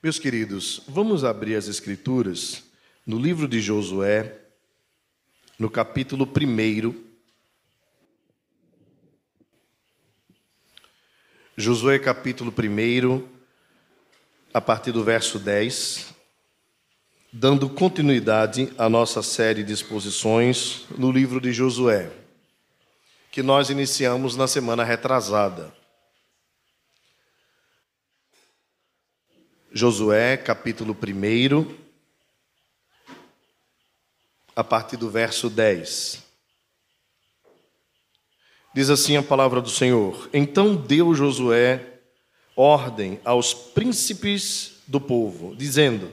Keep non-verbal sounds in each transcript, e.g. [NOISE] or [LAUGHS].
Meus queridos, vamos abrir as Escrituras no livro de Josué, no capítulo 1. Josué, capítulo 1, a partir do verso 10, dando continuidade à nossa série de exposições no livro de Josué, que nós iniciamos na semana retrasada. Josué, capítulo 1, a partir do verso 10. Diz assim a palavra do Senhor: Então deu Josué ordem aos príncipes do povo, dizendo: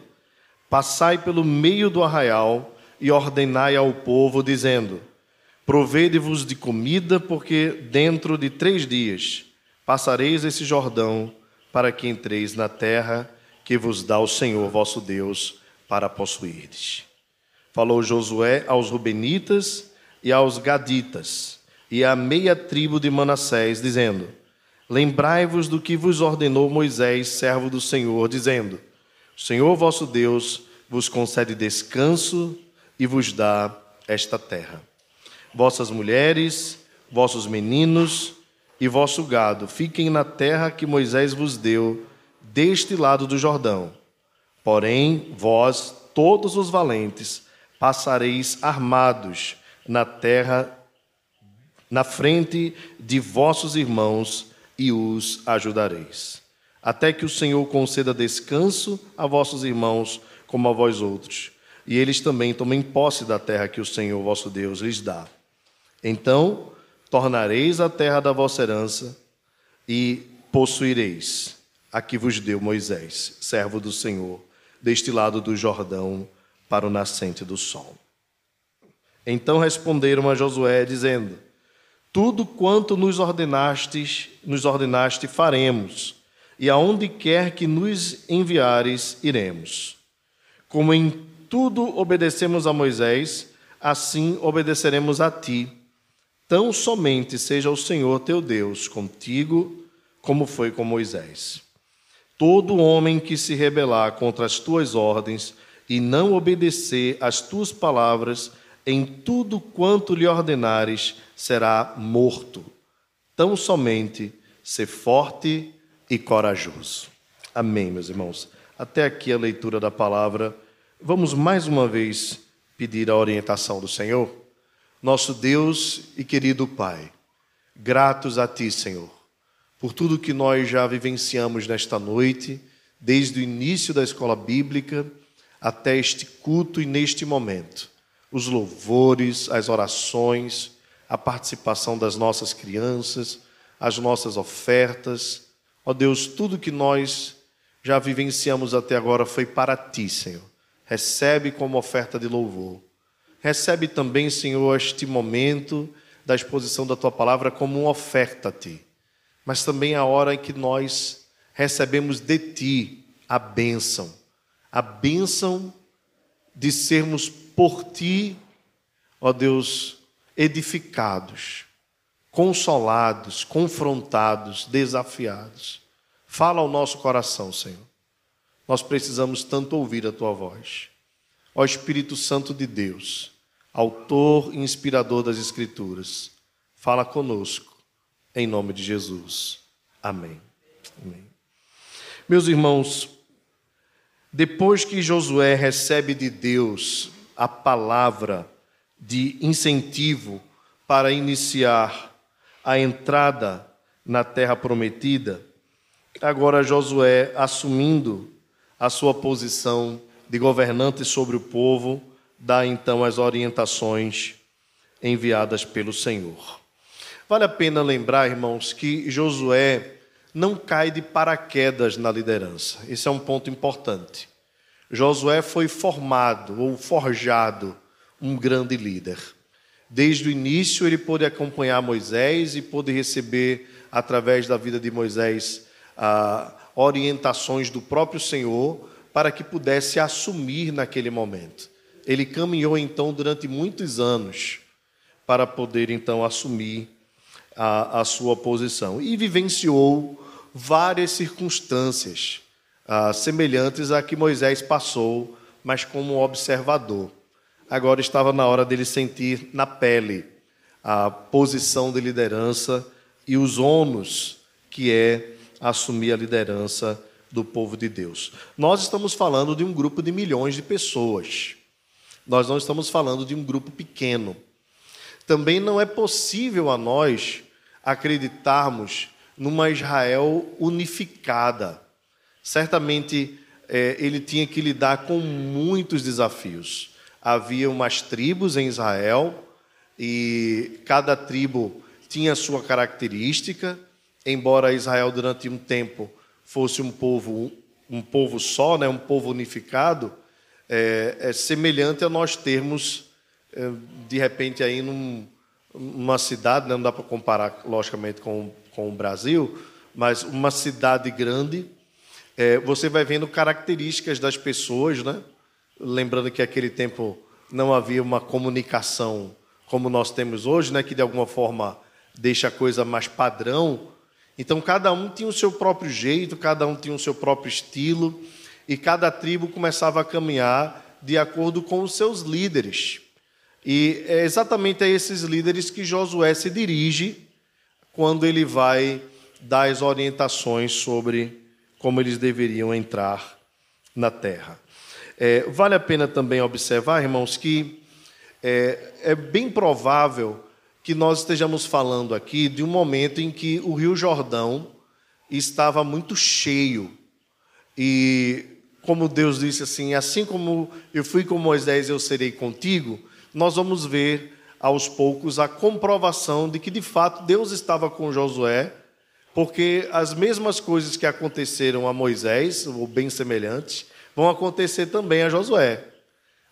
Passai pelo meio do arraial e ordenai ao povo, dizendo: Provede-vos de comida, porque dentro de três dias passareis esse Jordão, para que entreis na terra que vos dá o Senhor vosso Deus para possuirdes. Falou Josué aos Rubenitas e aos Gaditas e à meia tribo de Manassés, dizendo: Lembrai-vos do que vos ordenou Moisés, servo do Senhor, dizendo: O Senhor vosso Deus vos concede descanso e vos dá esta terra. Vossas mulheres, vossos meninos e vosso gado fiquem na terra que Moisés vos deu deste lado do Jordão. Porém, vós, todos os valentes, passareis armados na terra, na frente de vossos irmãos, e os ajudareis. Até que o Senhor conceda descanso a vossos irmãos, como a vós outros, e eles também tomem posse da terra que o Senhor vosso Deus lhes dá. Então tornareis a terra da vossa herança e possuireis a que vos deu Moisés, servo do Senhor, deste lado do Jordão, para o nascente do sol. Então responderam a Josué, dizendo: Tudo quanto nos ordenastes, nos ordenaste faremos, e aonde quer que nos enviares, iremos. Como em tudo obedecemos a Moisés, assim obedeceremos a ti. Tão somente seja o Senhor teu Deus contigo, como foi com Moisés. Todo homem que se rebelar contra as tuas ordens e não obedecer às tuas palavras, em tudo quanto lhe ordenares, será morto. Tão somente ser forte e corajoso. Amém, meus irmãos. Até aqui a leitura da palavra. Vamos mais uma vez pedir a orientação do Senhor. Nosso Deus e querido Pai, gratos a Ti, Senhor por tudo que nós já vivenciamos nesta noite, desde o início da escola bíblica até este culto e neste momento. Os louvores, as orações, a participação das nossas crianças, as nossas ofertas. Ó Deus, tudo que nós já vivenciamos até agora foi para ti, Senhor. Recebe como oferta de louvor. Recebe também, Senhor, este momento da exposição da tua palavra como uma oferta a ti mas também a hora em que nós recebemos de Ti a bênção, a bênção de sermos por Ti, ó Deus, edificados, consolados, confrontados, desafiados. Fala ao nosso coração, Senhor. Nós precisamos tanto ouvir a Tua voz. Ó Espírito Santo de Deus, autor e inspirador das Escrituras, fala conosco em nome de Jesus. Amém. Amém. Meus irmãos, depois que Josué recebe de Deus a palavra de incentivo para iniciar a entrada na terra prometida, agora Josué assumindo a sua posição de governante sobre o povo, dá então as orientações enviadas pelo Senhor. Vale a pena lembrar, irmãos, que Josué não cai de paraquedas na liderança. Esse é um ponto importante. Josué foi formado ou forjado um grande líder. Desde o início ele pôde acompanhar Moisés e pôde receber, através da vida de Moisés, ah, orientações do próprio Senhor para que pudesse assumir naquele momento. Ele caminhou então durante muitos anos para poder então assumir a, a sua posição. E vivenciou várias circunstâncias ah, semelhantes a que Moisés passou, mas como observador. Agora estava na hora dele sentir na pele a posição de liderança e os ônus que é assumir a liderança do povo de Deus. Nós estamos falando de um grupo de milhões de pessoas. Nós não estamos falando de um grupo pequeno. Também não é possível a nós acreditarmos numa Israel unificada. Certamente é, ele tinha que lidar com muitos desafios. Havia umas tribos em Israel e cada tribo tinha sua característica, embora Israel durante um tempo fosse um povo um povo só, né, um povo unificado, é, é semelhante a nós termos é, de repente aí num, numa cidade, né, não dá para comparar logicamente com, com o Brasil, mas uma cidade grande, é, você vai vendo características das pessoas, né? Lembrando que naquele tempo não havia uma comunicação como nós temos hoje, né, que de alguma forma deixa a coisa mais padrão. Então, cada um tinha o seu próprio jeito, cada um tinha o seu próprio estilo, e cada tribo começava a caminhar de acordo com os seus líderes. E é exatamente a esses líderes que Josué se dirige quando ele vai dar as orientações sobre como eles deveriam entrar na terra. É, vale a pena também observar, irmãos, que é, é bem provável que nós estejamos falando aqui de um momento em que o Rio Jordão estava muito cheio. E como Deus disse assim: assim como eu fui com Moisés, eu serei contigo, nós vamos ver aos poucos a comprovação de que de fato Deus estava com Josué, porque as mesmas coisas que aconteceram a Moisés, ou bem semelhantes, vão acontecer também a Josué.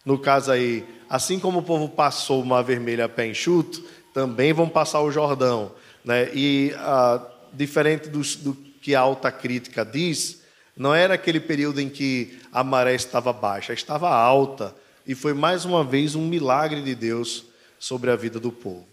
No caso aí, assim como o povo passou o mar vermelho a pé enxuto, também vão passar o Jordão. Né? E ah, diferente do, do que a alta crítica diz, não era aquele período em que a maré estava baixa, estava alta. E foi mais uma vez um milagre de Deus sobre a vida do povo.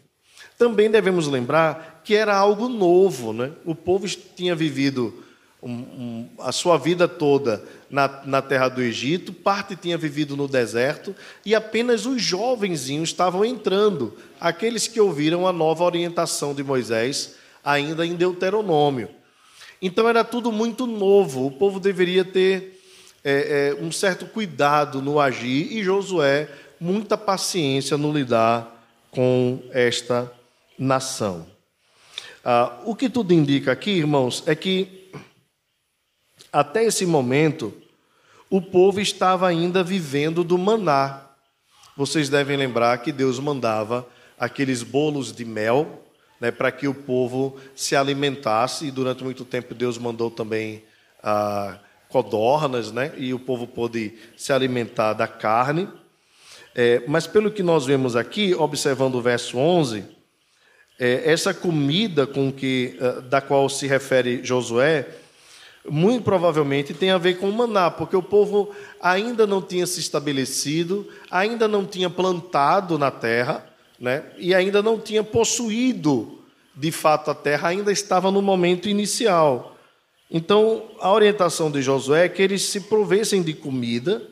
Também devemos lembrar que era algo novo, né? O povo tinha vivido um, um, a sua vida toda na, na terra do Egito, parte tinha vivido no deserto, e apenas os jovenzinhos estavam entrando, aqueles que ouviram a nova orientação de Moisés, ainda em Deuteronômio. Então era tudo muito novo, o povo deveria ter é, é, um certo cuidado no agir, e Josué, muita paciência no lidar com esta nação. Ah, o que tudo indica aqui, irmãos, é que até esse momento, o povo estava ainda vivendo do maná. Vocês devem lembrar que Deus mandava aqueles bolos de mel né, para que o povo se alimentasse, e durante muito tempo Deus mandou também ah, codornas, né, e o povo pôde se alimentar da carne. É, mas pelo que nós vemos aqui, observando o verso 11, é, essa comida com que, ah, da qual se refere Josué muito provavelmente tem a ver com o maná, porque o povo ainda não tinha se estabelecido, ainda não tinha plantado na terra, né? e ainda não tinha possuído de fato a terra, ainda estava no momento inicial. Então, a orientação de Josué é que eles se provessem de comida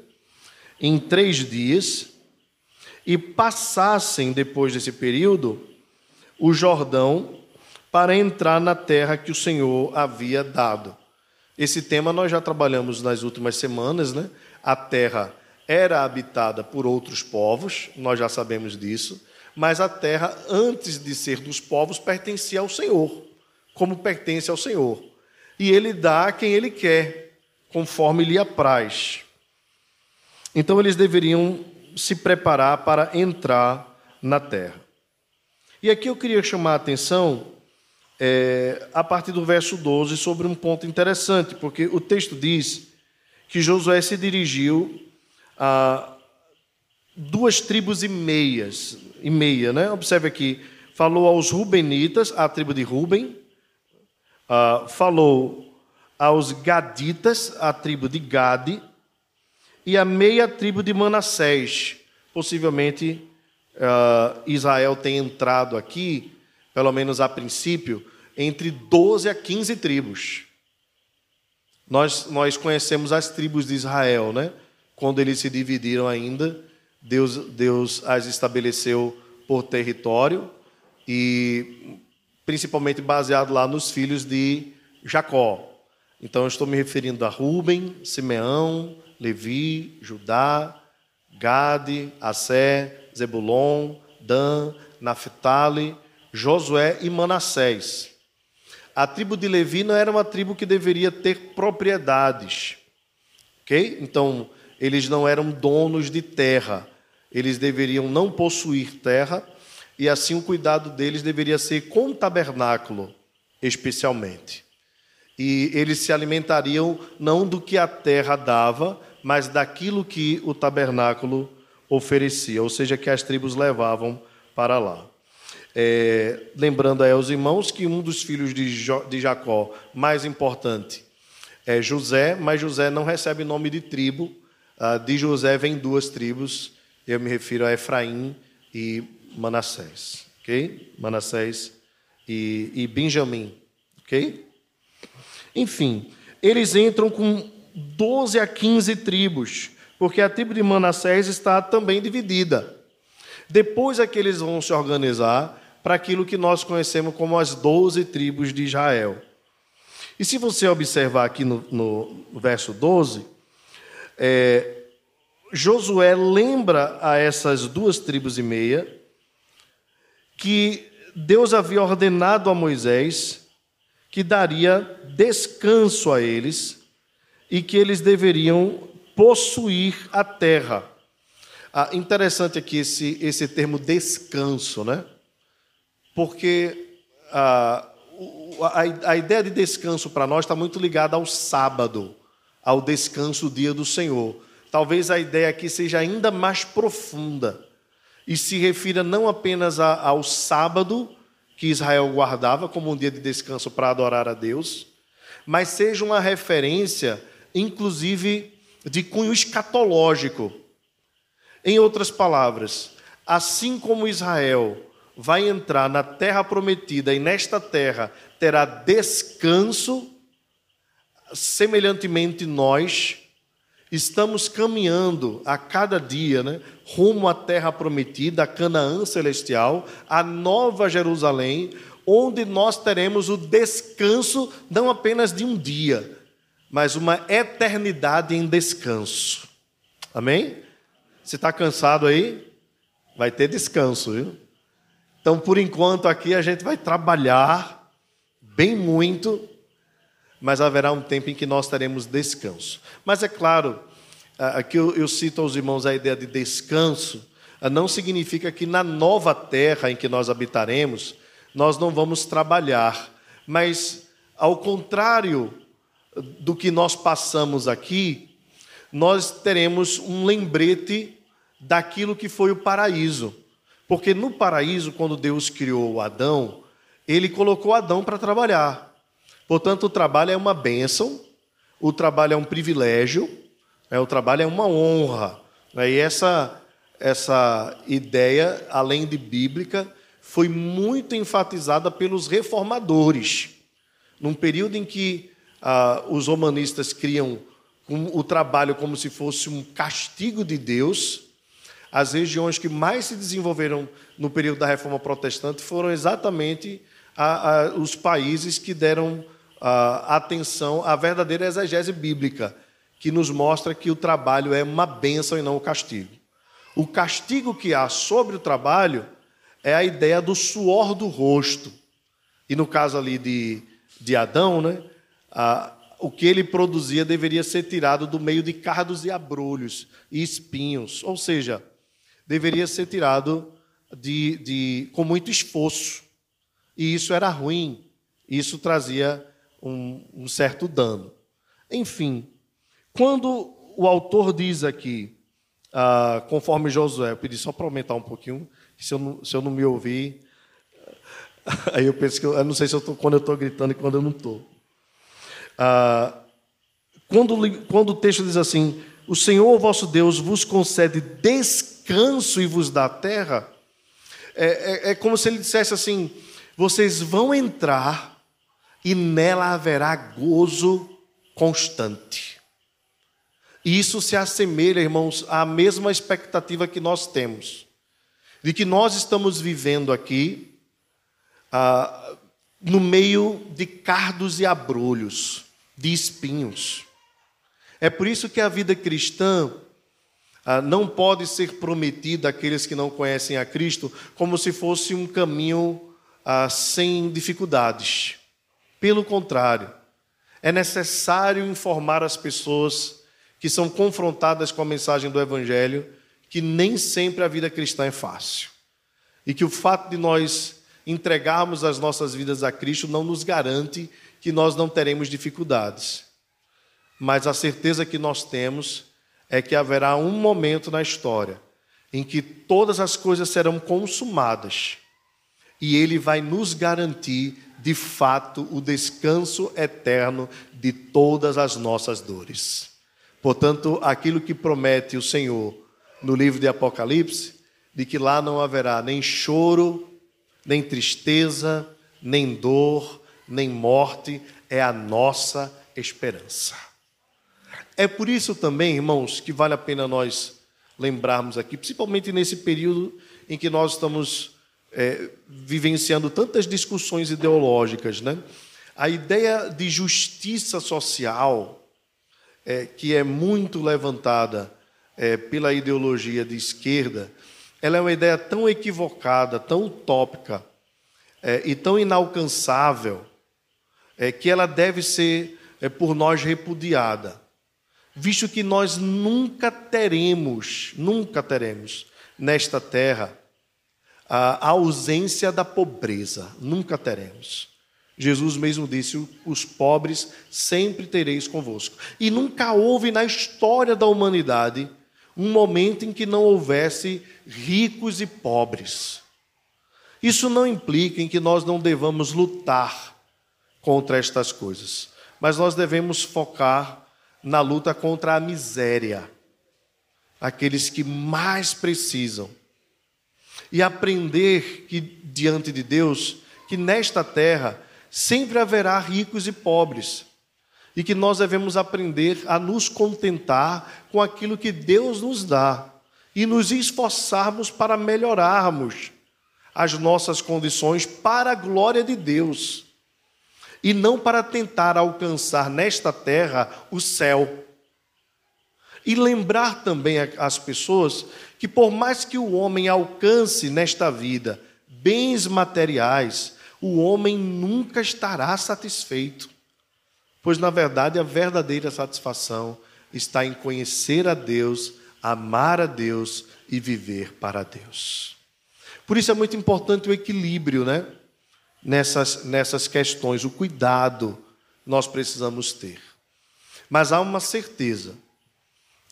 em três dias e passassem, depois desse período, o Jordão para entrar na terra que o Senhor havia dado. Esse tema nós já trabalhamos nas últimas semanas, né? A terra era habitada por outros povos, nós já sabemos disso, mas a terra, antes de ser dos povos, pertencia ao Senhor, como pertence ao Senhor. E ele dá a quem ele quer, conforme lhe apraz. Então eles deveriam se preparar para entrar na terra. E aqui eu queria chamar a atenção é, a partir do verso 12 sobre um ponto interessante, porque o texto diz que Josué se dirigiu a duas tribos e meias, e meia, né? Observe aqui, falou aos Rubenitas, a tribo de Ruben, uh, falou aos Gaditas, a tribo de Gade, e a meia tribo de Manassés. Possivelmente uh, Israel tem entrado aqui pelo menos a princípio, entre 12 a 15 tribos. Nós, nós conhecemos as tribos de Israel, né? Quando eles se dividiram ainda, Deus, Deus as estabeleceu por território e principalmente baseado lá nos filhos de Jacó. Então eu estou me referindo a Ruben, Simeão, Levi, Judá, Gade, Assé, Zebulon, Dan, Naphtali, Josué e Manassés. A tribo de Levi não era uma tribo que deveria ter propriedades. OK? Então, eles não eram donos de terra. Eles deveriam não possuir terra e assim o cuidado deles deveria ser com o tabernáculo, especialmente. E eles se alimentariam não do que a terra dava, mas daquilo que o tabernáculo oferecia, ou seja, que as tribos levavam para lá. É, lembrando aí aos irmãos que um dos filhos de, jo, de Jacó, mais importante, é José, mas José não recebe nome de tribo. Ah, de José vem duas tribos, eu me refiro a Efraim e Manassés. Ok? Manassés e, e Benjamim. Ok? Enfim, eles entram com 12 a 15 tribos, porque a tribo de Manassés está também dividida. Depois é que eles vão se organizar para aquilo que nós conhecemos como as 12 tribos de Israel. E se você observar aqui no, no verso 12, é, Josué lembra a essas duas tribos e meia que Deus havia ordenado a Moisés que daria descanso a eles e que eles deveriam possuir a terra. Ah, interessante aqui esse, esse termo descanso, né? Porque ah, a, a ideia de descanso para nós está muito ligada ao sábado, ao descanso, dia do Senhor. Talvez a ideia aqui seja ainda mais profunda e se refira não apenas a, ao sábado, que Israel guardava como um dia de descanso para adorar a Deus, mas seja uma referência, inclusive, de cunho escatológico. Em outras palavras, assim como Israel vai entrar na terra prometida e nesta terra terá descanso, semelhantemente nós estamos caminhando a cada dia, né, rumo à terra prometida, a Canaã celestial, a nova Jerusalém, onde nós teremos o descanso não apenas de um dia, mas uma eternidade em descanso. Amém? Você está cansado aí? Vai ter descanso, viu? Então, por enquanto, aqui a gente vai trabalhar bem muito mas haverá um tempo em que nós teremos descanso. Mas é claro, aqui eu, eu cito aos irmãos a ideia de descanso, não significa que na nova terra em que nós habitaremos, nós não vamos trabalhar, mas ao contrário do que nós passamos aqui, nós teremos um lembrete daquilo que foi o paraíso. Porque no paraíso, quando Deus criou Adão, ele colocou Adão para trabalhar. Portanto, o trabalho é uma bênção, o trabalho é um privilégio, né? o trabalho é uma honra. Né? E essa, essa ideia, além de bíblica, foi muito enfatizada pelos reformadores. Num período em que ah, os humanistas criam o trabalho como se fosse um castigo de Deus, as regiões que mais se desenvolveram no período da Reforma Protestante foram exatamente a, a, os países que deram a atenção à verdadeira exegese bíblica, que nos mostra que o trabalho é uma bênção e não o castigo. O castigo que há sobre o trabalho é a ideia do suor do rosto. E no caso ali de, de Adão, né, a, o que ele produzia deveria ser tirado do meio de cardos e abrolhos e espinhos, ou seja, deveria ser tirado de, de, com muito esforço. E isso era ruim, isso trazia um, um certo dano. Enfim, quando o autor diz aqui, ah, conforme Josué, eu pedi só para aumentar um pouquinho, se eu não, se eu não me ouvir, [LAUGHS] aí eu penso que eu, eu não sei se eu tô, quando eu estou gritando e quando eu não estou. Ah, quando, quando o texto diz assim: O Senhor vosso Deus vos concede descanso e vos dá terra, é, é, é como se ele dissesse assim: vocês vão entrar e nela haverá gozo constante. Isso se assemelha, irmãos, à mesma expectativa que nós temos, de que nós estamos vivendo aqui ah, no meio de cardos e abrolhos, de espinhos. É por isso que a vida cristã ah, não pode ser prometida àqueles que não conhecem a Cristo como se fosse um caminho ah, sem dificuldades. Pelo contrário, é necessário informar as pessoas que são confrontadas com a mensagem do Evangelho que nem sempre a vida cristã é fácil. E que o fato de nós entregarmos as nossas vidas a Cristo não nos garante que nós não teremos dificuldades. Mas a certeza que nós temos é que haverá um momento na história em que todas as coisas serão consumadas e Ele vai nos garantir, de fato, o descanso eterno de todas as nossas dores. Portanto, aquilo que promete o Senhor no livro de Apocalipse, de que lá não haverá nem choro, nem tristeza, nem dor, nem morte, é a nossa esperança. É por isso também, irmãos, que vale a pena nós lembrarmos aqui, principalmente nesse período em que nós estamos é, vivenciando tantas discussões ideológicas, né? A ideia de justiça social, é, que é muito levantada é, pela ideologia de esquerda, ela é uma ideia tão equivocada, tão utópica é, e tão inalcançável, é, que ela deve ser é, por nós repudiada, visto que nós nunca teremos, nunca teremos nesta terra a ausência da pobreza. Nunca teremos. Jesus mesmo disse: os pobres sempre tereis convosco. E nunca houve na história da humanidade um momento em que não houvesse ricos e pobres. Isso não implica em que nós não devamos lutar contra estas coisas, mas nós devemos focar na luta contra a miséria, aqueles que mais precisam e aprender que diante de Deus que nesta terra sempre haverá ricos e pobres e que nós devemos aprender a nos contentar com aquilo que Deus nos dá e nos esforçarmos para melhorarmos as nossas condições para a glória de Deus e não para tentar alcançar nesta terra o céu. E lembrar também às pessoas que, por mais que o homem alcance nesta vida bens materiais, o homem nunca estará satisfeito. Pois, na verdade, a verdadeira satisfação está em conhecer a Deus, amar a Deus e viver para Deus. Por isso é muito importante o equilíbrio, né? Nessas, nessas questões, o cuidado nós precisamos ter. Mas há uma certeza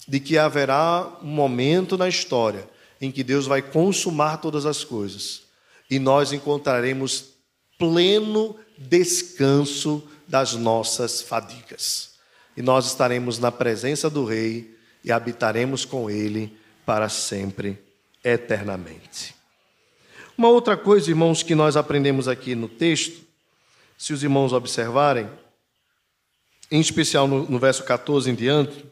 de que haverá um momento na história em que Deus vai consumar todas as coisas e nós encontraremos pleno descanso das nossas fadigas. E nós estaremos na presença do Rei e habitaremos com Ele para sempre, eternamente. Uma outra coisa, irmãos, que nós aprendemos aqui no texto, se os irmãos observarem, em especial no, no verso 14 em diante,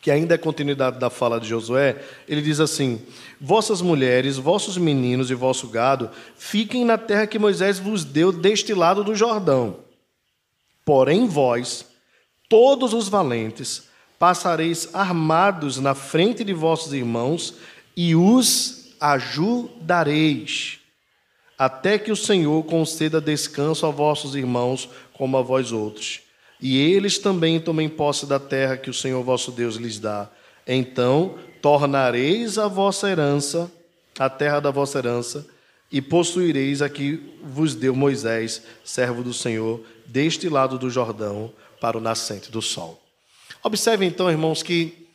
que ainda é continuidade da fala de Josué, ele diz assim: Vossas mulheres, vossos meninos e vosso gado fiquem na terra que Moisés vos deu deste lado do Jordão. Porém, vós, todos os valentes, passareis armados na frente de vossos irmãos e os ajudareis, até que o Senhor conceda descanso a vossos irmãos como a vós outros e eles também tomem posse da terra que o Senhor vosso Deus lhes dá. Então tornareis a vossa herança, a terra da vossa herança, e possuireis a que vos deu Moisés, servo do Senhor, deste lado do Jordão, para o nascente do sol. Observe então, irmãos, que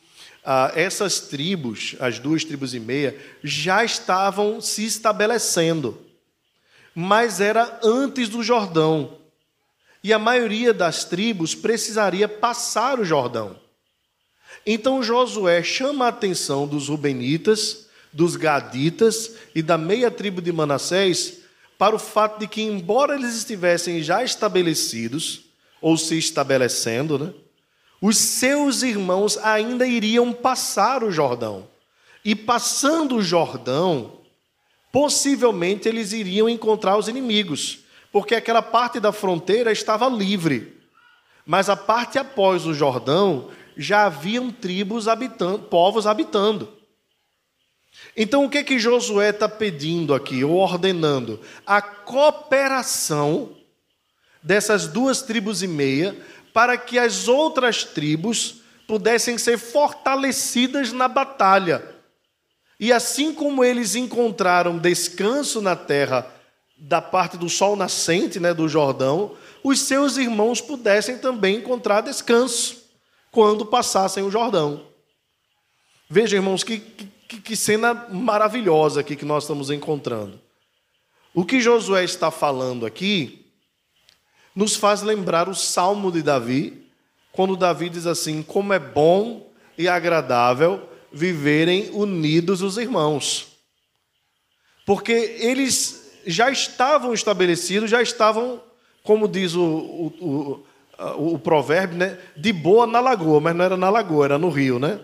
ah, essas tribos, as duas tribos e meia, já estavam se estabelecendo, mas era antes do Jordão e a maioria das tribos precisaria passar o Jordão. Então Josué chama a atenção dos Rubenitas, dos Gaditas e da meia tribo de Manassés para o fato de que, embora eles estivessem já estabelecidos, ou se estabelecendo, né, os seus irmãos ainda iriam passar o Jordão. E passando o Jordão, possivelmente eles iriam encontrar os inimigos, porque aquela parte da fronteira estava livre. Mas a parte após o Jordão já haviam tribos habitando, povos habitando. Então o que que Josué está pedindo aqui, ou ordenando? A cooperação dessas duas tribos e meia para que as outras tribos pudessem ser fortalecidas na batalha. E assim como eles encontraram descanso na terra da parte do sol nascente, né, do Jordão, os seus irmãos pudessem também encontrar descanso quando passassem o Jordão. Veja, irmãos, que, que, que cena maravilhosa aqui que nós estamos encontrando. O que Josué está falando aqui nos faz lembrar o salmo de Davi, quando Davi diz assim: Como é bom e agradável viverem unidos os irmãos. Porque eles já estavam estabelecidos, já estavam, como diz o, o, o, o provérbio, né? de boa na lagoa, mas não era na lagoa, era no rio, né?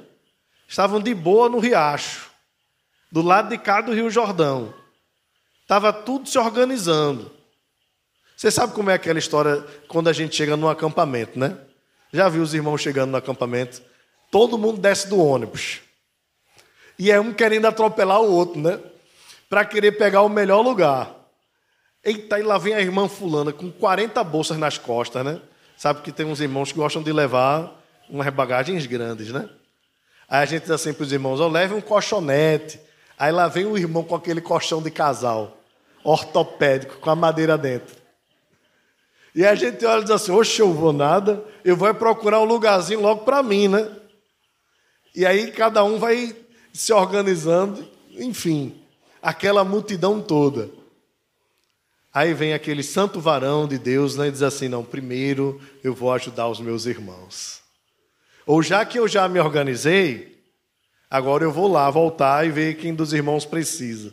Estavam de boa no riacho, do lado de cá do Rio Jordão. Estava tudo se organizando. Você sabe como é aquela história quando a gente chega num acampamento, né? Já viu os irmãos chegando no acampamento? Todo mundo desce do ônibus. E é um querendo atropelar o outro, né? Para querer pegar o melhor lugar. Eita, e lá vem a irmã fulana com 40 bolsas nas costas, né? Sabe que tem uns irmãos que gostam de levar umas bagagens grandes, né? Aí a gente diz assim para os irmãos, oh, leve um colchonete. Aí lá vem o irmão com aquele colchão de casal, ortopédico, com a madeira dentro. E a gente olha e diz assim: Oxe, eu vou nada, eu vou procurar um lugarzinho logo para mim, né? E aí cada um vai se organizando, enfim, aquela multidão toda. Aí vem aquele santo varão de Deus né, e diz assim: Não, primeiro eu vou ajudar os meus irmãos. Ou já que eu já me organizei, agora eu vou lá voltar e ver quem dos irmãos precisa.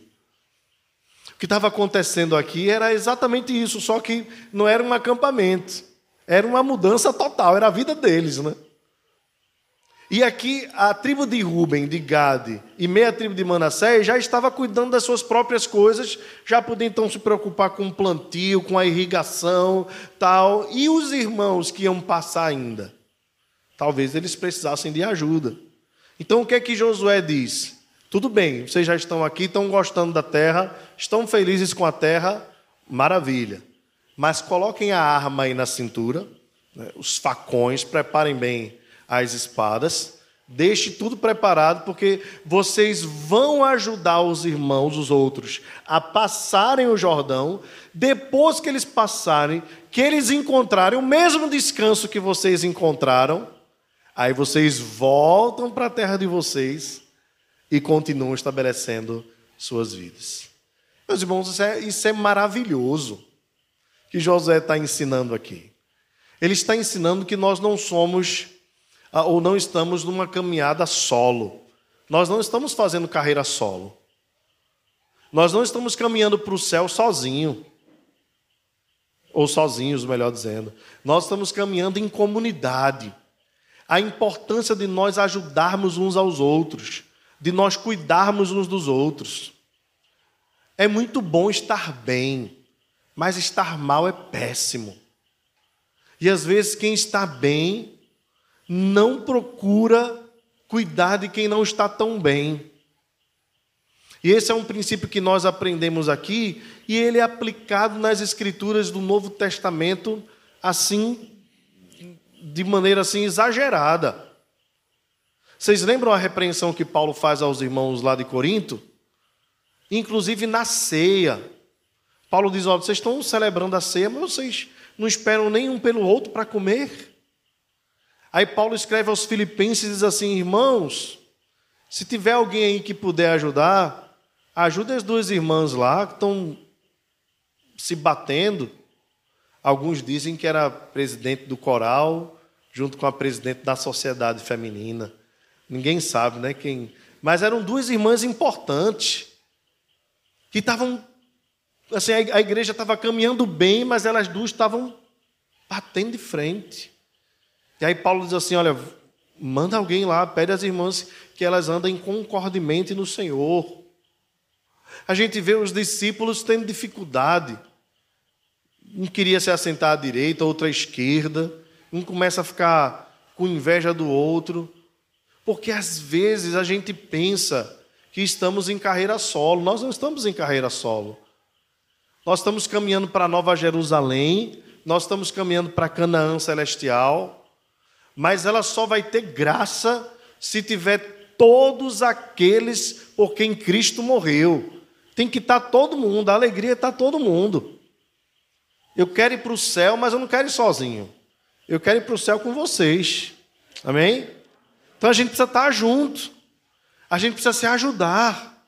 O que estava acontecendo aqui era exatamente isso, só que não era um acampamento, era uma mudança total, era a vida deles, né? E aqui a tribo de Ruben, de Gade e meia tribo de Manassés já estava cuidando das suas próprias coisas, já podia então se preocupar com o plantio, com a irrigação, tal. E os irmãos que iam passar ainda, talvez eles precisassem de ajuda. Então o que é que Josué diz? Tudo bem, vocês já estão aqui, estão gostando da terra, estão felizes com a terra, maravilha. Mas coloquem a arma aí na cintura, né, os facões, preparem bem as espadas, deixe tudo preparado, porque vocês vão ajudar os irmãos, os outros, a passarem o Jordão. Depois que eles passarem, que eles encontrarem o mesmo descanso que vocês encontraram, aí vocês voltam para a terra de vocês e continuam estabelecendo suas vidas. Meus irmãos, isso é, isso é maravilhoso que José está ensinando aqui. Ele está ensinando que nós não somos ou não estamos numa caminhada solo. Nós não estamos fazendo carreira solo. Nós não estamos caminhando para o céu sozinho. Ou sozinhos, melhor dizendo. Nós estamos caminhando em comunidade. A importância de nós ajudarmos uns aos outros de nós cuidarmos uns dos outros. É muito bom estar bem, mas estar mal é péssimo. E às vezes quem está bem não procura cuidar de quem não está tão bem. E esse é um princípio que nós aprendemos aqui, e ele é aplicado nas escrituras do Novo Testamento assim de maneira assim exagerada. Vocês lembram a repreensão que Paulo faz aos irmãos lá de Corinto? Inclusive na ceia. Paulo diz: Olha, vocês estão celebrando a ceia, mas vocês não esperam nenhum pelo outro para comer. Aí Paulo escreve aos Filipenses e diz assim: Irmãos, se tiver alguém aí que puder ajudar, ajude as duas irmãs lá que estão se batendo. Alguns dizem que era presidente do coral, junto com a presidente da sociedade feminina. Ninguém sabe, né? Quem... Mas eram duas irmãs importantes que estavam. Assim, a igreja estava caminhando bem, mas elas duas estavam batendo de frente. E aí Paulo diz assim: olha, manda alguém lá, pede às irmãs que elas andem concordemente no Senhor. A gente vê os discípulos tendo dificuldade. Um queria se assentar à direita, outro à esquerda. Um começa a ficar com inveja do outro. Porque às vezes a gente pensa que estamos em carreira solo. Nós não estamos em carreira solo. Nós estamos caminhando para Nova Jerusalém, nós estamos caminhando para Canaã celestial, mas ela só vai ter graça se tiver todos aqueles por quem Cristo morreu. Tem que estar todo mundo, a alegria está todo mundo. Eu quero ir para o céu, mas eu não quero ir sozinho. Eu quero ir para o céu com vocês. Amém? Então a gente precisa estar junto. A gente precisa se ajudar.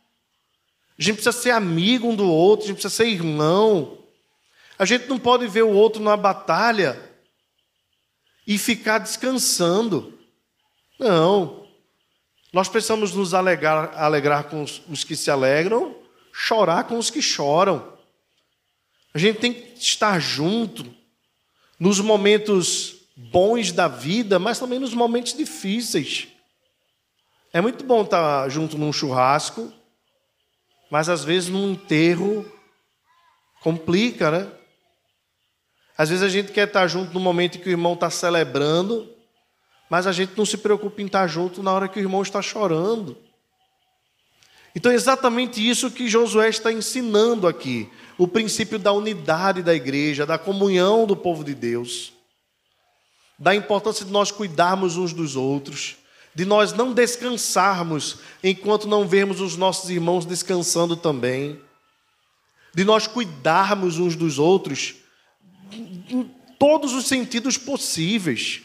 A gente precisa ser amigo um do outro, a gente precisa ser irmão. A gente não pode ver o outro numa batalha e ficar descansando. Não. Nós precisamos nos alegrar, alegrar com os, os que se alegram chorar com os que choram. A gente tem que estar junto nos momentos bons da vida, mas também nos momentos difíceis. É muito bom estar junto num churrasco, mas às vezes num enterro complica, né? Às vezes a gente quer estar junto no momento em que o irmão está celebrando, mas a gente não se preocupa em estar junto na hora que o irmão está chorando. Então é exatamente isso que Josué está ensinando aqui: o princípio da unidade da igreja, da comunhão do povo de Deus, da importância de nós cuidarmos uns dos outros, de nós não descansarmos enquanto não vemos os nossos irmãos descansando também, de nós cuidarmos uns dos outros em todos os sentidos possíveis.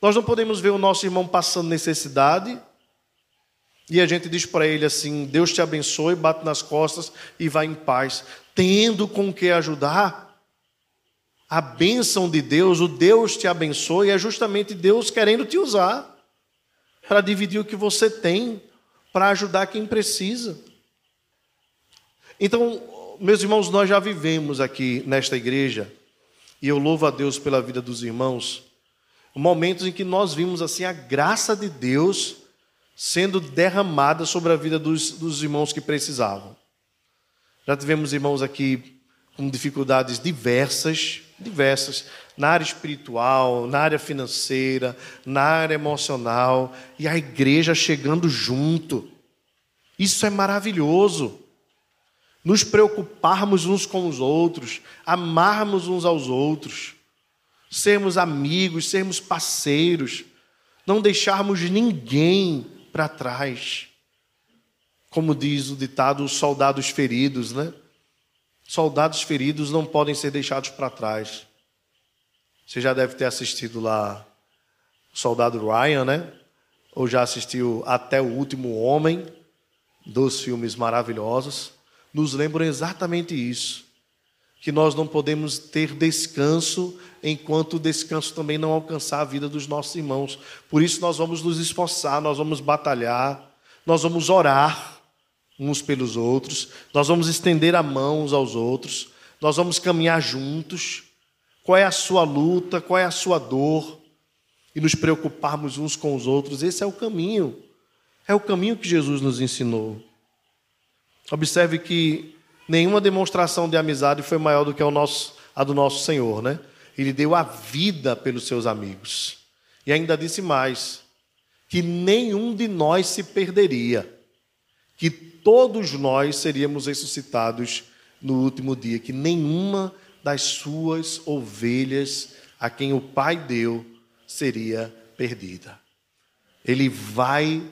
Nós não podemos ver o nosso irmão passando necessidade e a gente diz para ele assim: Deus te abençoe, bate nas costas e vai em paz, tendo com que ajudar. A bênção de Deus, o Deus te abençoe, é justamente Deus querendo te usar para dividir o que você tem, para ajudar quem precisa. Então, meus irmãos, nós já vivemos aqui nesta igreja, e eu louvo a Deus pela vida dos irmãos, momentos em que nós vimos assim a graça de Deus sendo derramada sobre a vida dos, dos irmãos que precisavam. Já tivemos irmãos aqui com dificuldades diversas, diversas, na área espiritual, na área financeira, na área emocional, e a igreja chegando junto. Isso é maravilhoso. Nos preocuparmos uns com os outros, amarmos uns aos outros, sermos amigos, sermos parceiros, não deixarmos ninguém para trás. Como diz o ditado, os soldados feridos, né? Soldados feridos não podem ser deixados para trás. Você já deve ter assistido lá o Soldado Ryan, né? Ou já assistiu Até o Último Homem, dos filmes maravilhosos. Nos lembram exatamente isso que nós não podemos ter descanso enquanto o descanso também não alcançar a vida dos nossos irmãos. Por isso nós vamos nos esforçar, nós vamos batalhar, nós vamos orar uns pelos outros, nós vamos estender a mão uns aos outros, nós vamos caminhar juntos. Qual é a sua luta, qual é a sua dor? E nos preocuparmos uns com os outros. Esse é o caminho. É o caminho que Jesus nos ensinou. Observe que nenhuma demonstração de amizade foi maior do que a, nosso, a do nosso Senhor, né? Ele deu a vida pelos seus amigos. E ainda disse mais: que nenhum de nós se perderia, que todos nós seríamos ressuscitados no último dia, que nenhuma das suas ovelhas a quem o Pai deu seria perdida. Ele vai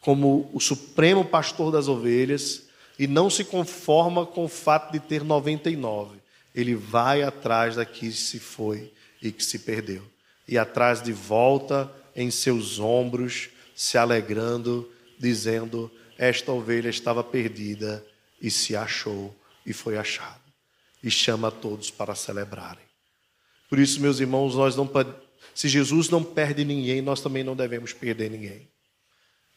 como o supremo pastor das ovelhas e não se conforma com o fato de ter 99. Ele vai atrás da que se foi e que se perdeu. E atrás de volta em seus ombros, se alegrando, dizendo: Esta ovelha estava perdida e se achou e foi achada. E chama a todos para celebrarem. Por isso, meus irmãos, nós não se Jesus não perde ninguém, nós também não devemos perder ninguém.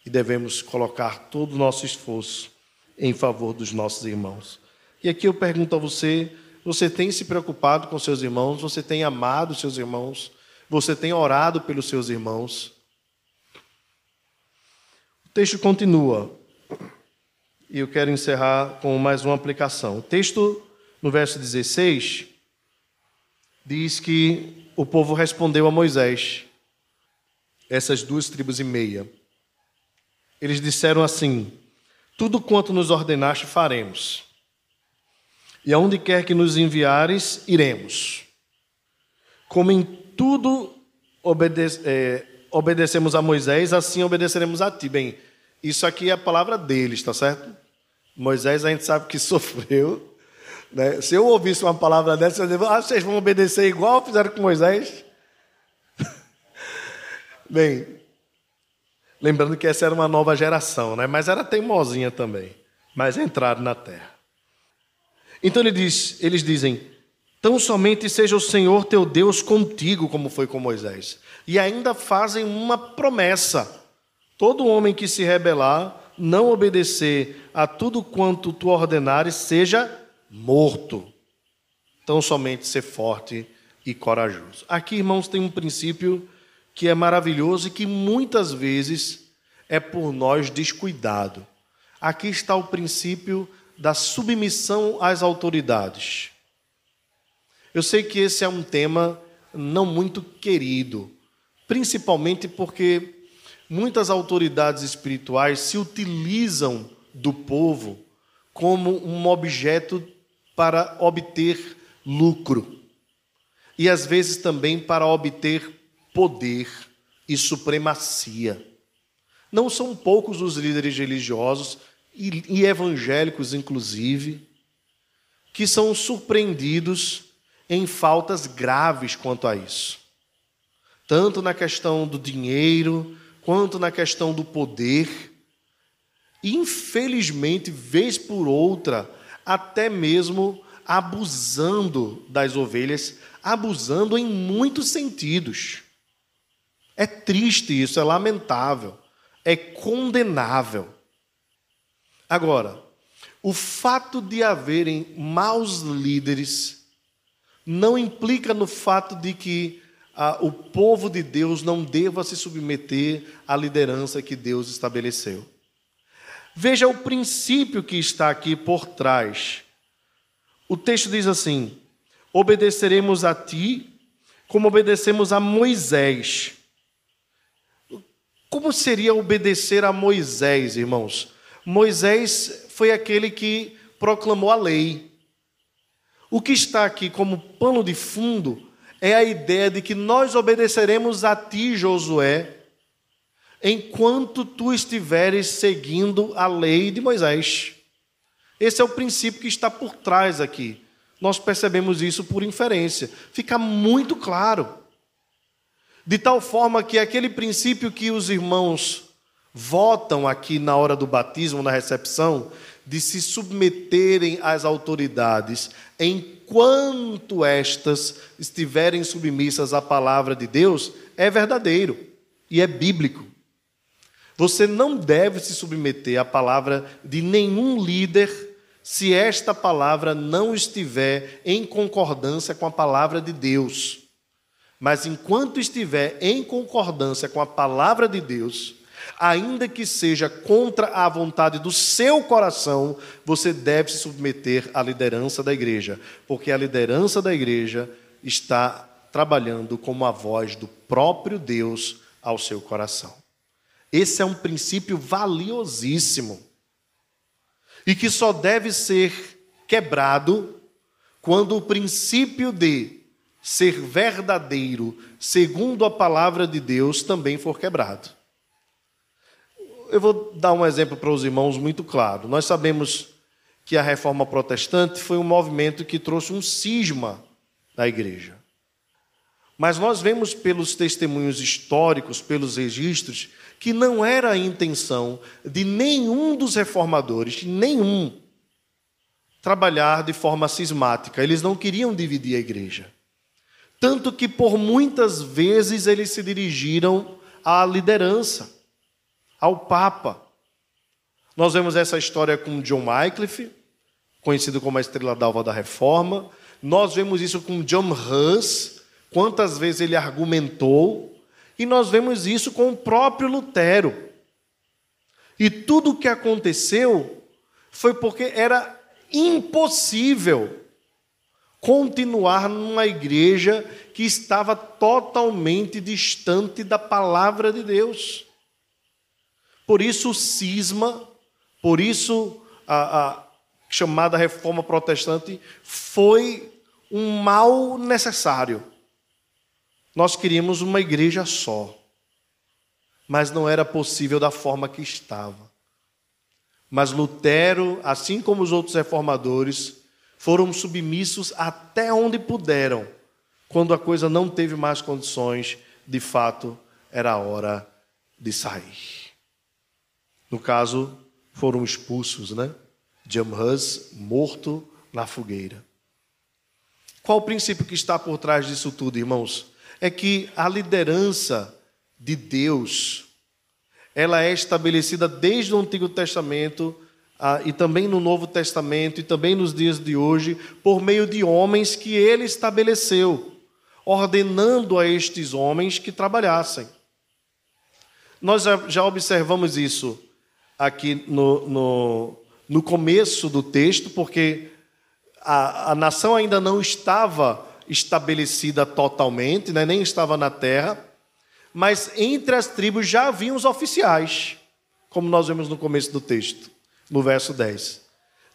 E devemos colocar todo o nosso esforço em favor dos nossos irmãos. E aqui eu pergunto a você: você tem se preocupado com seus irmãos? Você tem amado seus irmãos? Você tem orado pelos seus irmãos? O texto continua. E eu quero encerrar com mais uma aplicação. O texto, no verso 16, diz que o povo respondeu a Moisés, essas duas tribos e meia. Eles disseram assim: Tudo quanto nos ordenaste faremos, e aonde quer que nos enviares, iremos. Como em tudo obede é, obedecemos a Moisés, assim obedeceremos a ti. Bem, isso aqui é a palavra deles, tá certo? Moisés a gente sabe que [LAUGHS] sofreu. Né? Se eu ouvisse uma palavra dessa, eu dizer, ah, vocês vão obedecer igual fizeram com Moisés? [LAUGHS] Bem, lembrando que essa era uma nova geração, né? mas era teimosinha também. Mas entraram na terra. Então ele diz, eles dizem: Tão somente seja o Senhor teu Deus contigo, como foi com Moisés. E ainda fazem uma promessa: todo homem que se rebelar, não obedecer a tudo quanto tu ordenares, seja morto. Tão somente ser forte e corajoso. Aqui, irmãos, tem um princípio que é maravilhoso e que muitas vezes é por nós descuidado. Aqui está o princípio da submissão às autoridades. Eu sei que esse é um tema não muito querido, principalmente porque muitas autoridades espirituais se utilizam do povo como um objeto para obter lucro e às vezes também para obter poder e supremacia. Não são poucos os líderes religiosos e evangélicos, inclusive, que são surpreendidos em faltas graves quanto a isso. Tanto na questão do dinheiro, quanto na questão do poder. Infelizmente, vez por outra, até mesmo abusando das ovelhas, abusando em muitos sentidos. É triste isso, é lamentável, é condenável. Agora, o fato de haverem maus líderes não implica no fato de que ah, o povo de Deus não deva se submeter à liderança que Deus estabeleceu. Veja o princípio que está aqui por trás. O texto diz assim: obedeceremos a ti como obedecemos a Moisés. Como seria obedecer a Moisés, irmãos? Moisés foi aquele que proclamou a lei. O que está aqui como pano de fundo é a ideia de que nós obedeceremos a ti, Josué, enquanto tu estiveres seguindo a lei de Moisés. Esse é o princípio que está por trás aqui. Nós percebemos isso por inferência. Fica muito claro. De tal forma que aquele princípio que os irmãos votam aqui na hora do batismo, na recepção, de se submeterem às autoridades enquanto estas estiverem submissas à palavra de Deus, é verdadeiro e é bíblico. Você não deve se submeter à palavra de nenhum líder se esta palavra não estiver em concordância com a palavra de Deus. Mas enquanto estiver em concordância com a palavra de Deus, ainda que seja contra a vontade do seu coração, você deve se submeter à liderança da igreja, porque a liderança da igreja está trabalhando como a voz do próprio Deus ao seu coração. Esse é um princípio valiosíssimo e que só deve ser quebrado quando o princípio de ser verdadeiro segundo a palavra de Deus também for quebrado eu vou dar um exemplo para os irmãos muito claro. Nós sabemos que a reforma protestante foi um movimento que trouxe um cisma na igreja. Mas nós vemos pelos testemunhos históricos, pelos registros, que não era a intenção de nenhum dos reformadores, nenhum, trabalhar de forma cismática. Eles não queriam dividir a igreja. Tanto que por muitas vezes eles se dirigiram à liderança ao Papa. Nós vemos essa história com John Wycliffe, conhecido como a estrela d'alva da Reforma. Nós vemos isso com John Hus, quantas vezes ele argumentou, e nós vemos isso com o próprio Lutero. E tudo o que aconteceu foi porque era impossível continuar numa igreja que estava totalmente distante da palavra de Deus. Por isso o cisma, por isso a, a chamada reforma protestante foi um mal necessário. Nós queríamos uma igreja só, mas não era possível da forma que estava. Mas Lutero, assim como os outros reformadores, foram submissos até onde puderam. Quando a coisa não teve mais condições, de fato, era a hora de sair. No caso, foram expulsos, né? Jamhus morto na fogueira. Qual o princípio que está por trás disso tudo, irmãos? É que a liderança de Deus, ela é estabelecida desde o Antigo Testamento ah, e também no Novo Testamento e também nos dias de hoje, por meio de homens que ele estabeleceu, ordenando a estes homens que trabalhassem. Nós já observamos isso aqui no, no, no começo do texto, porque a, a nação ainda não estava estabelecida totalmente, né, nem estava na terra, mas entre as tribos já haviam os oficiais, como nós vemos no começo do texto no verso 10.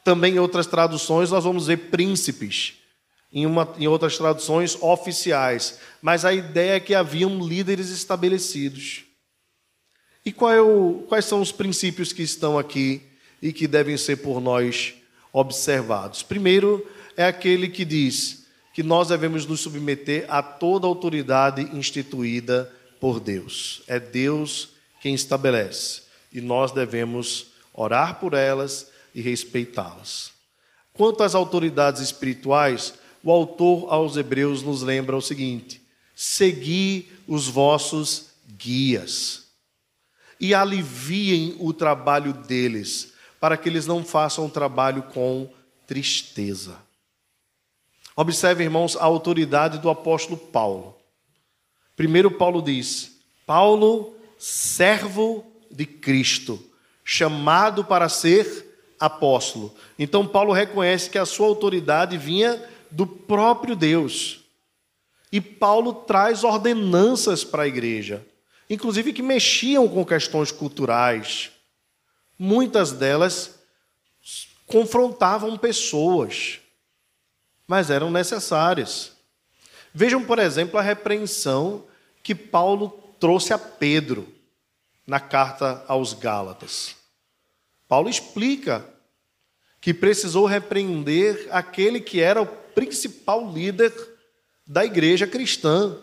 Também em outras traduções nós vamos ver príncipes, em, uma, em outras traduções oficiais, mas a ideia é que haviam líderes estabelecidos. E é o, quais são os princípios que estão aqui e que devem ser por nós observados? Primeiro é aquele que diz que nós devemos nos submeter a toda autoridade instituída por Deus. É Deus quem estabelece e nós devemos orar por elas e respeitá-las. Quanto às autoridades espirituais, o autor aos Hebreus nos lembra o seguinte: segui os vossos guias e aliviem o trabalho deles, para que eles não façam o trabalho com tristeza. Observe, irmãos, a autoridade do apóstolo Paulo. Primeiro, Paulo diz: Paulo, servo de Cristo chamado para ser apóstolo. Então, Paulo reconhece que a sua autoridade vinha do próprio Deus. E Paulo traz ordenanças para a igreja, inclusive que mexiam com questões culturais. Muitas delas confrontavam pessoas, mas eram necessárias. Vejam, por exemplo, a repreensão que Paulo trouxe a Pedro na carta aos Gálatas. Paulo explica que precisou repreender aquele que era o principal líder da igreja cristã,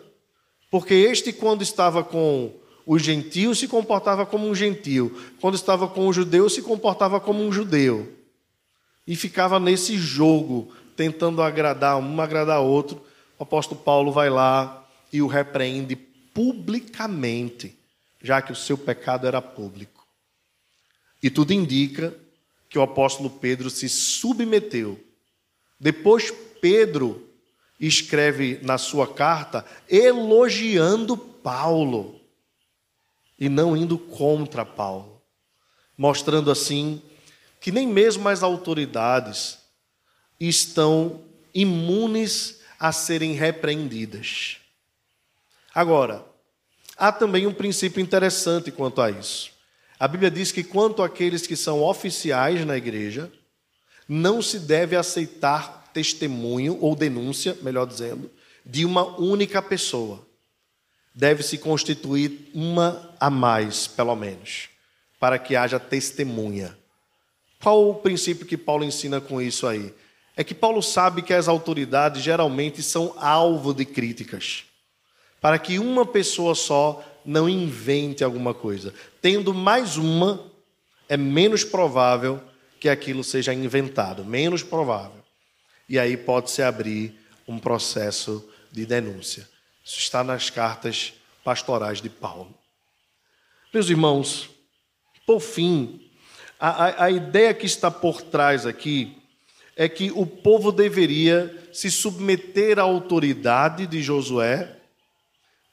porque este, quando estava com os gentios, se comportava como um gentio, quando estava com os judeus, se comportava como um judeu, e ficava nesse jogo, tentando agradar um, agradar outro. O apóstolo Paulo vai lá e o repreende publicamente já que o seu pecado era público. E tudo indica que o apóstolo Pedro se submeteu. Depois, Pedro escreve na sua carta elogiando Paulo e não indo contra Paulo, mostrando assim que nem mesmo as autoridades estão imunes a serem repreendidas. Agora, Há também um princípio interessante quanto a isso. A Bíblia diz que, quanto àqueles que são oficiais na igreja, não se deve aceitar testemunho ou denúncia, melhor dizendo, de uma única pessoa. Deve-se constituir uma a mais, pelo menos, para que haja testemunha. Qual o princípio que Paulo ensina com isso aí? É que Paulo sabe que as autoridades geralmente são alvo de críticas para que uma pessoa só não invente alguma coisa. Tendo mais uma, é menos provável que aquilo seja inventado, menos provável. E aí pode-se abrir um processo de denúncia. Isso está nas cartas pastorais de Paulo. Meus irmãos, por fim, a, a, a ideia que está por trás aqui é que o povo deveria se submeter à autoridade de Josué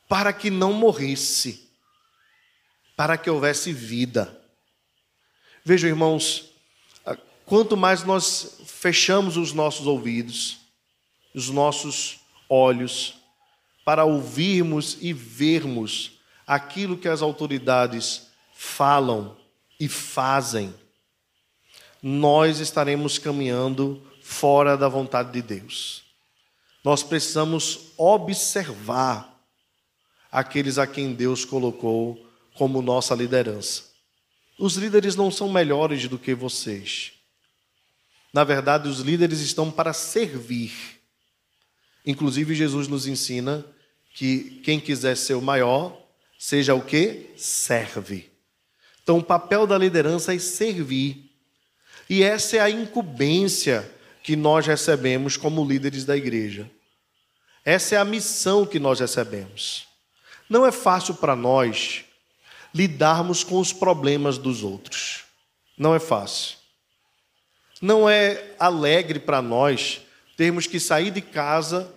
para que não morresse, para que houvesse vida. Vejam, irmãos, quanto mais nós fechamos os nossos ouvidos, os nossos olhos, para ouvirmos e vermos aquilo que as autoridades falam e fazem, nós estaremos caminhando fora da vontade de Deus. Nós precisamos observar aqueles a quem Deus colocou como nossa liderança. Os líderes não são melhores do que vocês. Na verdade, os líderes estão para servir. Inclusive, Jesus nos ensina que quem quiser ser o maior, seja o que? Serve. Então, o papel da liderança é servir. E essa é a incumbência que nós recebemos como líderes da igreja. Essa é a missão que nós recebemos. Não é fácil para nós lidarmos com os problemas dos outros. Não é fácil. Não é alegre para nós termos que sair de casa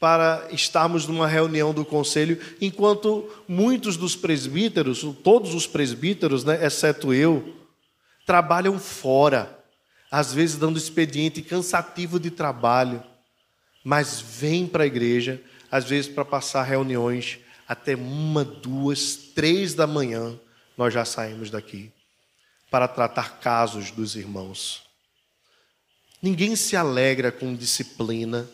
para estarmos numa reunião do conselho, enquanto muitos dos presbíteros, todos os presbíteros, né, exceto eu, trabalham fora, às vezes dando expediente cansativo de trabalho, mas vêm para a igreja, às vezes para passar reuniões até uma, duas, três da manhã, nós já saímos daqui para tratar casos dos irmãos. Ninguém se alegra com disciplina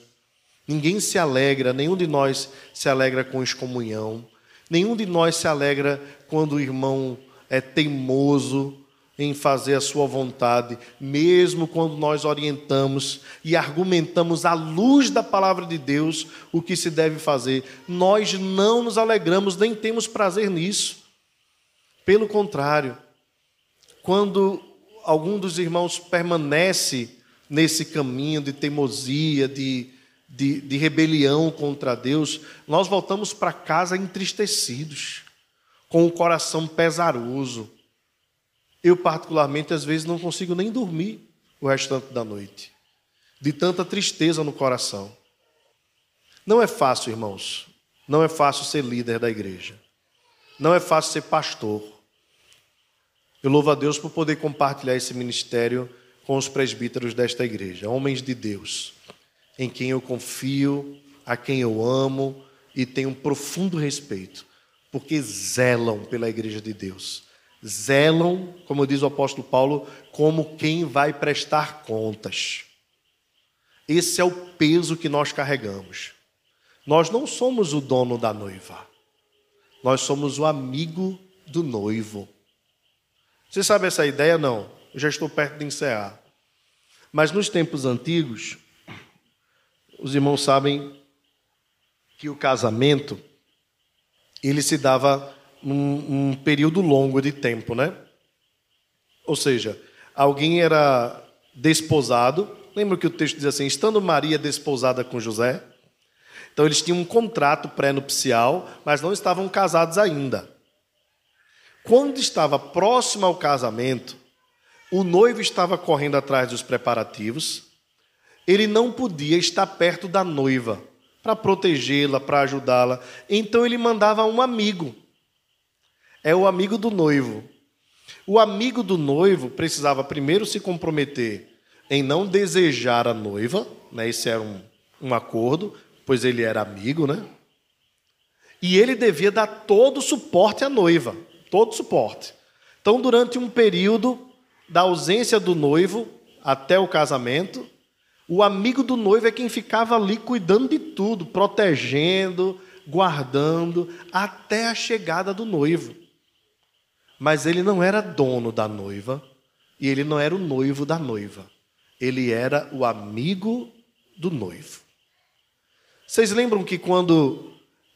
Ninguém se alegra, nenhum de nós se alegra com excomunhão, nenhum de nós se alegra quando o irmão é teimoso em fazer a sua vontade, mesmo quando nós orientamos e argumentamos à luz da palavra de Deus o que se deve fazer. Nós não nos alegramos, nem temos prazer nisso. Pelo contrário, quando algum dos irmãos permanece nesse caminho de teimosia, de de, de rebelião contra Deus, nós voltamos para casa entristecidos, com o coração pesaroso. Eu, particularmente, às vezes não consigo nem dormir o restante da noite, de tanta tristeza no coração. Não é fácil, irmãos, não é fácil ser líder da igreja, não é fácil ser pastor. Eu louvo a Deus por poder compartilhar esse ministério com os presbíteros desta igreja, homens de Deus em quem eu confio, a quem eu amo e tenho um profundo respeito, porque zelam pela igreja de Deus. Zelam, como diz o apóstolo Paulo, como quem vai prestar contas. Esse é o peso que nós carregamos. Nós não somos o dono da noiva. Nós somos o amigo do noivo. Você sabe essa ideia? Não. Eu já estou perto de encerrar. Mas nos tempos antigos, os irmãos sabem que o casamento ele se dava num um período longo de tempo, né? Ou seja, alguém era desposado. Lembra que o texto diz assim: estando Maria desposada com José. Então eles tinham um contrato pré-nupcial, mas não estavam casados ainda. Quando estava próximo ao casamento, o noivo estava correndo atrás dos preparativos ele não podia estar perto da noiva para protegê-la, para ajudá-la. Então ele mandava um amigo. É o amigo do noivo. O amigo do noivo precisava primeiro se comprometer em não desejar a noiva, né? esse era um, um acordo, pois ele era amigo, né? E ele devia dar todo o suporte à noiva, todo o suporte. Então, durante um período da ausência do noivo até o casamento, o amigo do noivo é quem ficava ali cuidando de tudo, protegendo, guardando, até a chegada do noivo. Mas ele não era dono da noiva e ele não era o noivo da noiva. Ele era o amigo do noivo. Vocês lembram que quando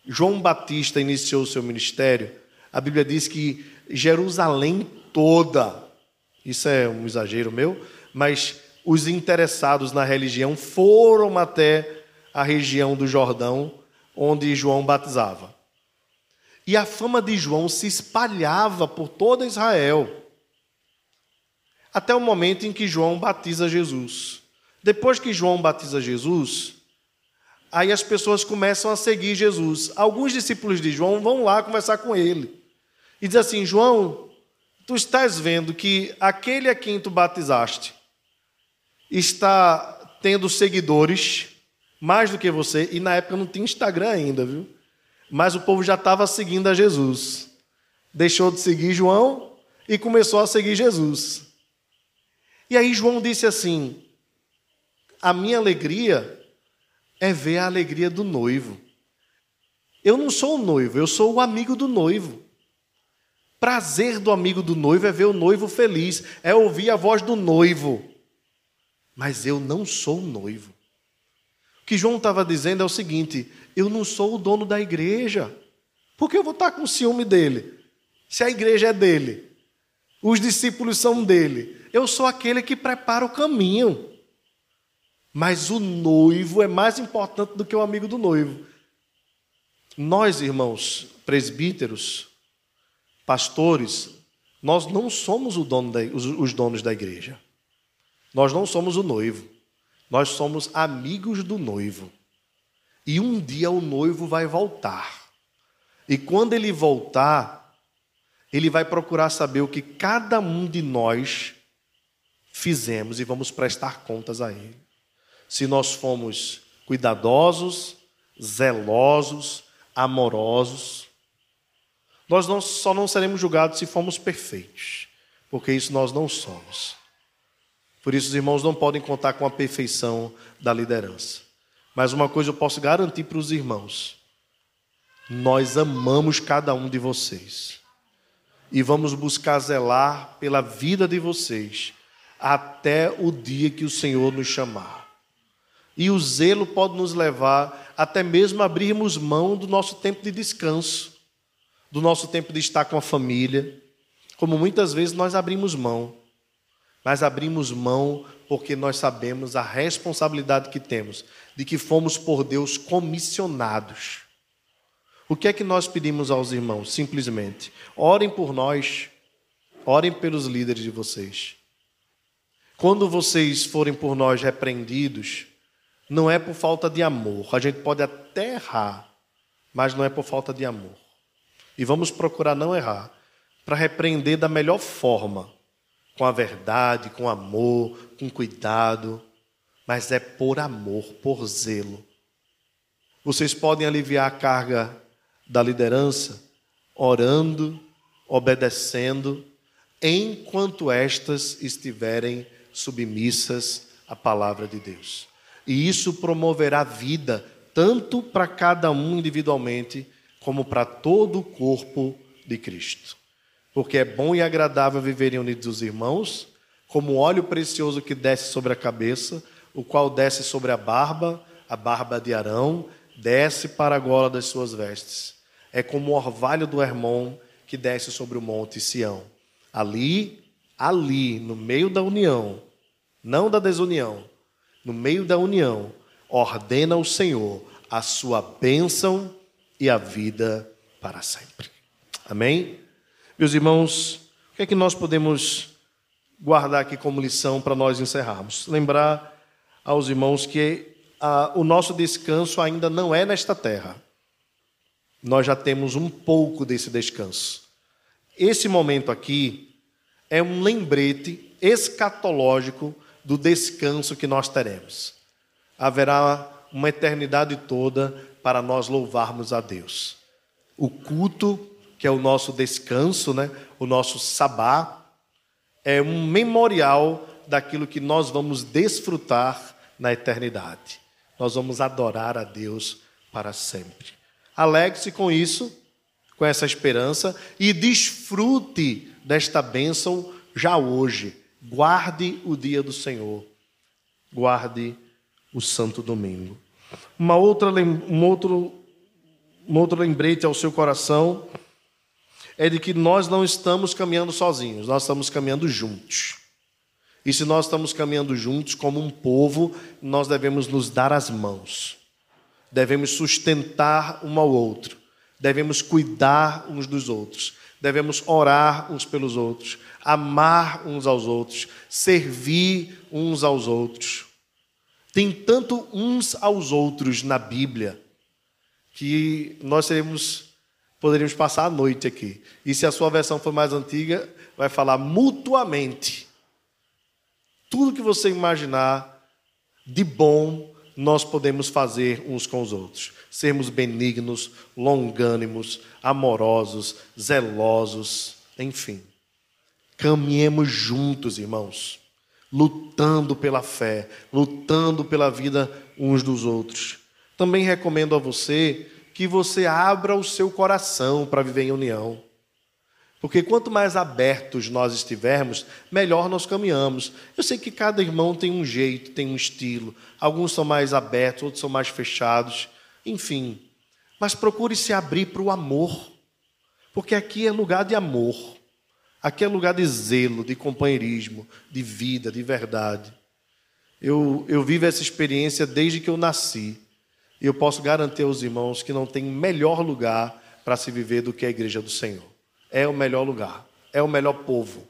João Batista iniciou o seu ministério, a Bíblia diz que Jerusalém toda, isso é um exagero meu, mas os interessados na religião foram até a região do Jordão, onde João batizava. E a fama de João se espalhava por toda Israel, até o momento em que João batiza Jesus. Depois que João batiza Jesus, aí as pessoas começam a seguir Jesus. Alguns discípulos de João vão lá conversar com ele. E diz assim: João, tu estás vendo que aquele a quem tu batizaste está tendo seguidores mais do que você, e na época não tinha Instagram ainda, viu? Mas o povo já estava seguindo a Jesus. Deixou de seguir João e começou a seguir Jesus. E aí João disse assim: A minha alegria é ver a alegria do noivo. Eu não sou o noivo, eu sou o amigo do noivo. Prazer do amigo do noivo é ver o noivo feliz, é ouvir a voz do noivo. Mas eu não sou o noivo. O que João estava dizendo é o seguinte: eu não sou o dono da igreja. Por que eu vou estar com ciúme dele? Se a igreja é dele, os discípulos são dele, eu sou aquele que prepara o caminho. Mas o noivo é mais importante do que o amigo do noivo. Nós, irmãos presbíteros, pastores, nós não somos dono da, os, os donos da igreja. Nós não somos o noivo. Nós somos amigos do noivo. E um dia o noivo vai voltar. E quando ele voltar, ele vai procurar saber o que cada um de nós fizemos e vamos prestar contas a ele. Se nós fomos cuidadosos, zelosos, amorosos, nós não, só não seremos julgados se formos perfeitos, porque isso nós não somos. Por isso, os irmãos não podem contar com a perfeição da liderança. Mas uma coisa eu posso garantir para os irmãos: nós amamos cada um de vocês. E vamos buscar zelar pela vida de vocês até o dia que o Senhor nos chamar. E o zelo pode nos levar até mesmo a abrirmos mão do nosso tempo de descanso, do nosso tempo de estar com a família, como muitas vezes nós abrimos mão mas abrimos mão porque nós sabemos a responsabilidade que temos, de que fomos por Deus comissionados. O que é que nós pedimos aos irmãos? Simplesmente, orem por nós, orem pelos líderes de vocês. Quando vocês forem por nós repreendidos, não é por falta de amor. A gente pode até errar, mas não é por falta de amor. E vamos procurar não errar, para repreender da melhor forma com a verdade, com amor, com cuidado, mas é por amor, por zelo. Vocês podem aliviar a carga da liderança orando, obedecendo, enquanto estas estiverem submissas à palavra de Deus. E isso promoverá vida tanto para cada um individualmente, como para todo o corpo de Cristo porque é bom e agradável viverem unidos os irmãos, como óleo precioso que desce sobre a cabeça, o qual desce sobre a barba, a barba de Arão, desce para a gola das suas vestes. É como o orvalho do Hermon que desce sobre o monte Sião. Ali, ali, no meio da união, não da desunião, no meio da união, ordena o Senhor a sua bênção e a vida para sempre. Amém? Meus irmãos, o que é que nós podemos guardar aqui como lição para nós encerrarmos? Lembrar aos irmãos que a, o nosso descanso ainda não é nesta terra. Nós já temos um pouco desse descanso. Esse momento aqui é um lembrete escatológico do descanso que nós teremos. Haverá uma eternidade toda para nós louvarmos a Deus. O culto que é o nosso descanso, né? o nosso sabá, é um memorial daquilo que nós vamos desfrutar na eternidade. Nós vamos adorar a Deus para sempre. Alegre-se com isso, com essa esperança e desfrute desta bênção já hoje. Guarde o dia do Senhor. Guarde o Santo Domingo. Uma outra, um outro, um outro lembrete ao seu coração é de que nós não estamos caminhando sozinhos, nós estamos caminhando juntos. E se nós estamos caminhando juntos como um povo, nós devemos nos dar as mãos, devemos sustentar um ao outro, devemos cuidar uns dos outros, devemos orar uns pelos outros, amar uns aos outros, servir uns aos outros. Tem tanto uns aos outros na Bíblia que nós teremos, poderíamos passar a noite aqui. E se a sua versão for mais antiga, vai falar mutuamente. Tudo que você imaginar de bom, nós podemos fazer uns com os outros. Sermos benignos, longânimos, amorosos, zelosos, enfim. Caminhemos juntos, irmãos, lutando pela fé, lutando pela vida uns dos outros. Também recomendo a você que você abra o seu coração para viver em união. Porque quanto mais abertos nós estivermos, melhor nós caminhamos. Eu sei que cada irmão tem um jeito, tem um estilo. Alguns são mais abertos, outros são mais fechados. Enfim. Mas procure se abrir para o amor. Porque aqui é lugar de amor. Aqui é lugar de zelo, de companheirismo, de vida, de verdade. Eu, eu vivo essa experiência desde que eu nasci. E eu posso garantir aos irmãos que não tem melhor lugar para se viver do que a igreja do Senhor. É o melhor lugar, é o melhor povo,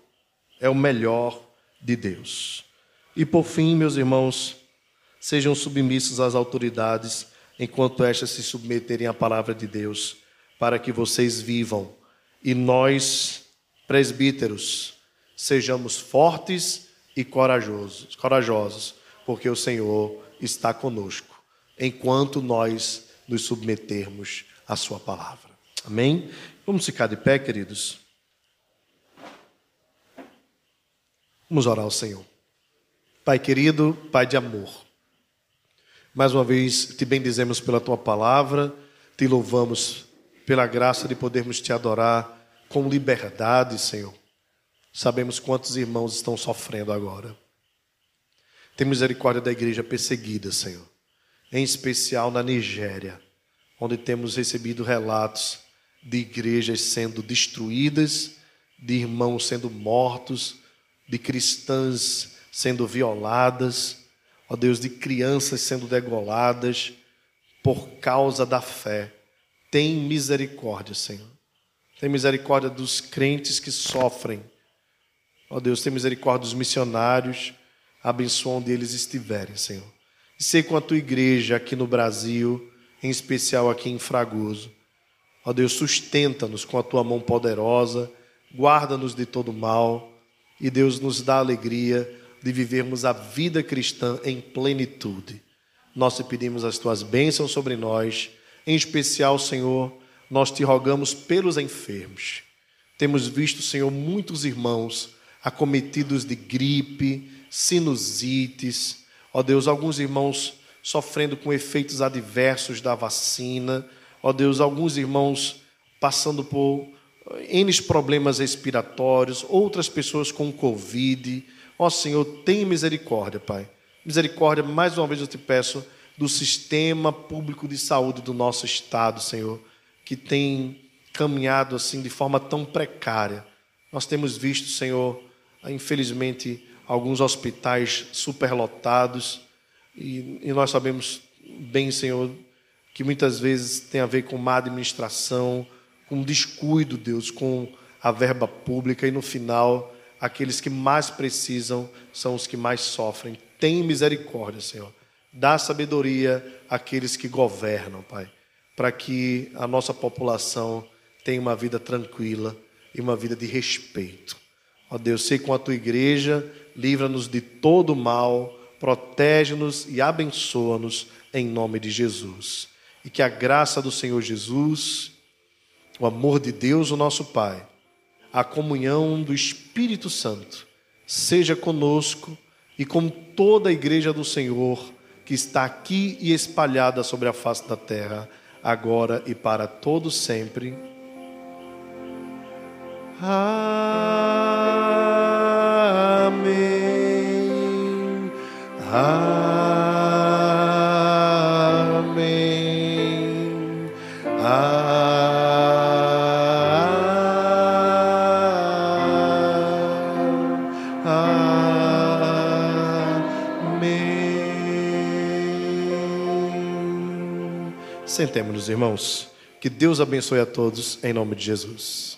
é o melhor de Deus. E por fim, meus irmãos, sejam submissos às autoridades enquanto estas se submeterem à palavra de Deus, para que vocês vivam. E nós, presbíteros, sejamos fortes e corajosos, corajosos, porque o Senhor está conosco, enquanto nós nos submetermos à sua palavra. Amém? Vamos ficar de pé, queridos. Vamos orar ao Senhor. Pai querido, Pai de amor. Mais uma vez te bendizemos pela tua palavra, te louvamos pela graça de podermos te adorar com liberdade, Senhor. Sabemos quantos irmãos estão sofrendo agora. Tem misericórdia da igreja perseguida, Senhor. Em especial na Nigéria, onde temos recebido relatos de igrejas sendo destruídas, de irmãos sendo mortos, de cristãs sendo violadas, ó Deus, de crianças sendo degoladas por causa da fé. Tem misericórdia, Senhor. Tem misericórdia dos crentes que sofrem. Ó Deus, tem misericórdia dos missionários. Abençoa onde eles estiverem, Senhor. Sei com a tua igreja aqui no Brasil, em especial aqui em Fragoso Ó Deus, sustenta-nos com a tua mão poderosa, guarda-nos de todo mal e Deus nos dá a alegria de vivermos a vida cristã em plenitude. Nós te pedimos as tuas bênçãos sobre nós, em especial, Senhor, nós te rogamos pelos enfermos. Temos visto, Senhor, muitos irmãos acometidos de gripe, sinusites, ó Deus, alguns irmãos sofrendo com efeitos adversos da vacina ó Deus, alguns irmãos passando por N problemas respiratórios, outras pessoas com Covid. Ó Senhor, tem misericórdia, Pai. Misericórdia, mais uma vez eu te peço, do sistema público de saúde do nosso estado, Senhor, que tem caminhado assim de forma tão precária. Nós temos visto, Senhor, infelizmente, alguns hospitais superlotados, e, e nós sabemos bem, Senhor, que muitas vezes tem a ver com má administração, com descuido, Deus, com a verba pública e no final aqueles que mais precisam são os que mais sofrem. Tem misericórdia, Senhor. Dá sabedoria àqueles que governam, Pai, para que a nossa população tenha uma vida tranquila e uma vida de respeito. Ó Deus, sei com a tua igreja, livra-nos de todo mal, protege-nos e abençoa-nos em nome de Jesus e que a graça do Senhor Jesus, o amor de Deus, o nosso Pai, a comunhão do Espírito Santo, seja conosco e com toda a igreja do Senhor que está aqui e espalhada sobre a face da terra, agora e para todo sempre. Amém. Amém. Sentemos-nos, irmãos. Que Deus abençoe a todos, em nome de Jesus.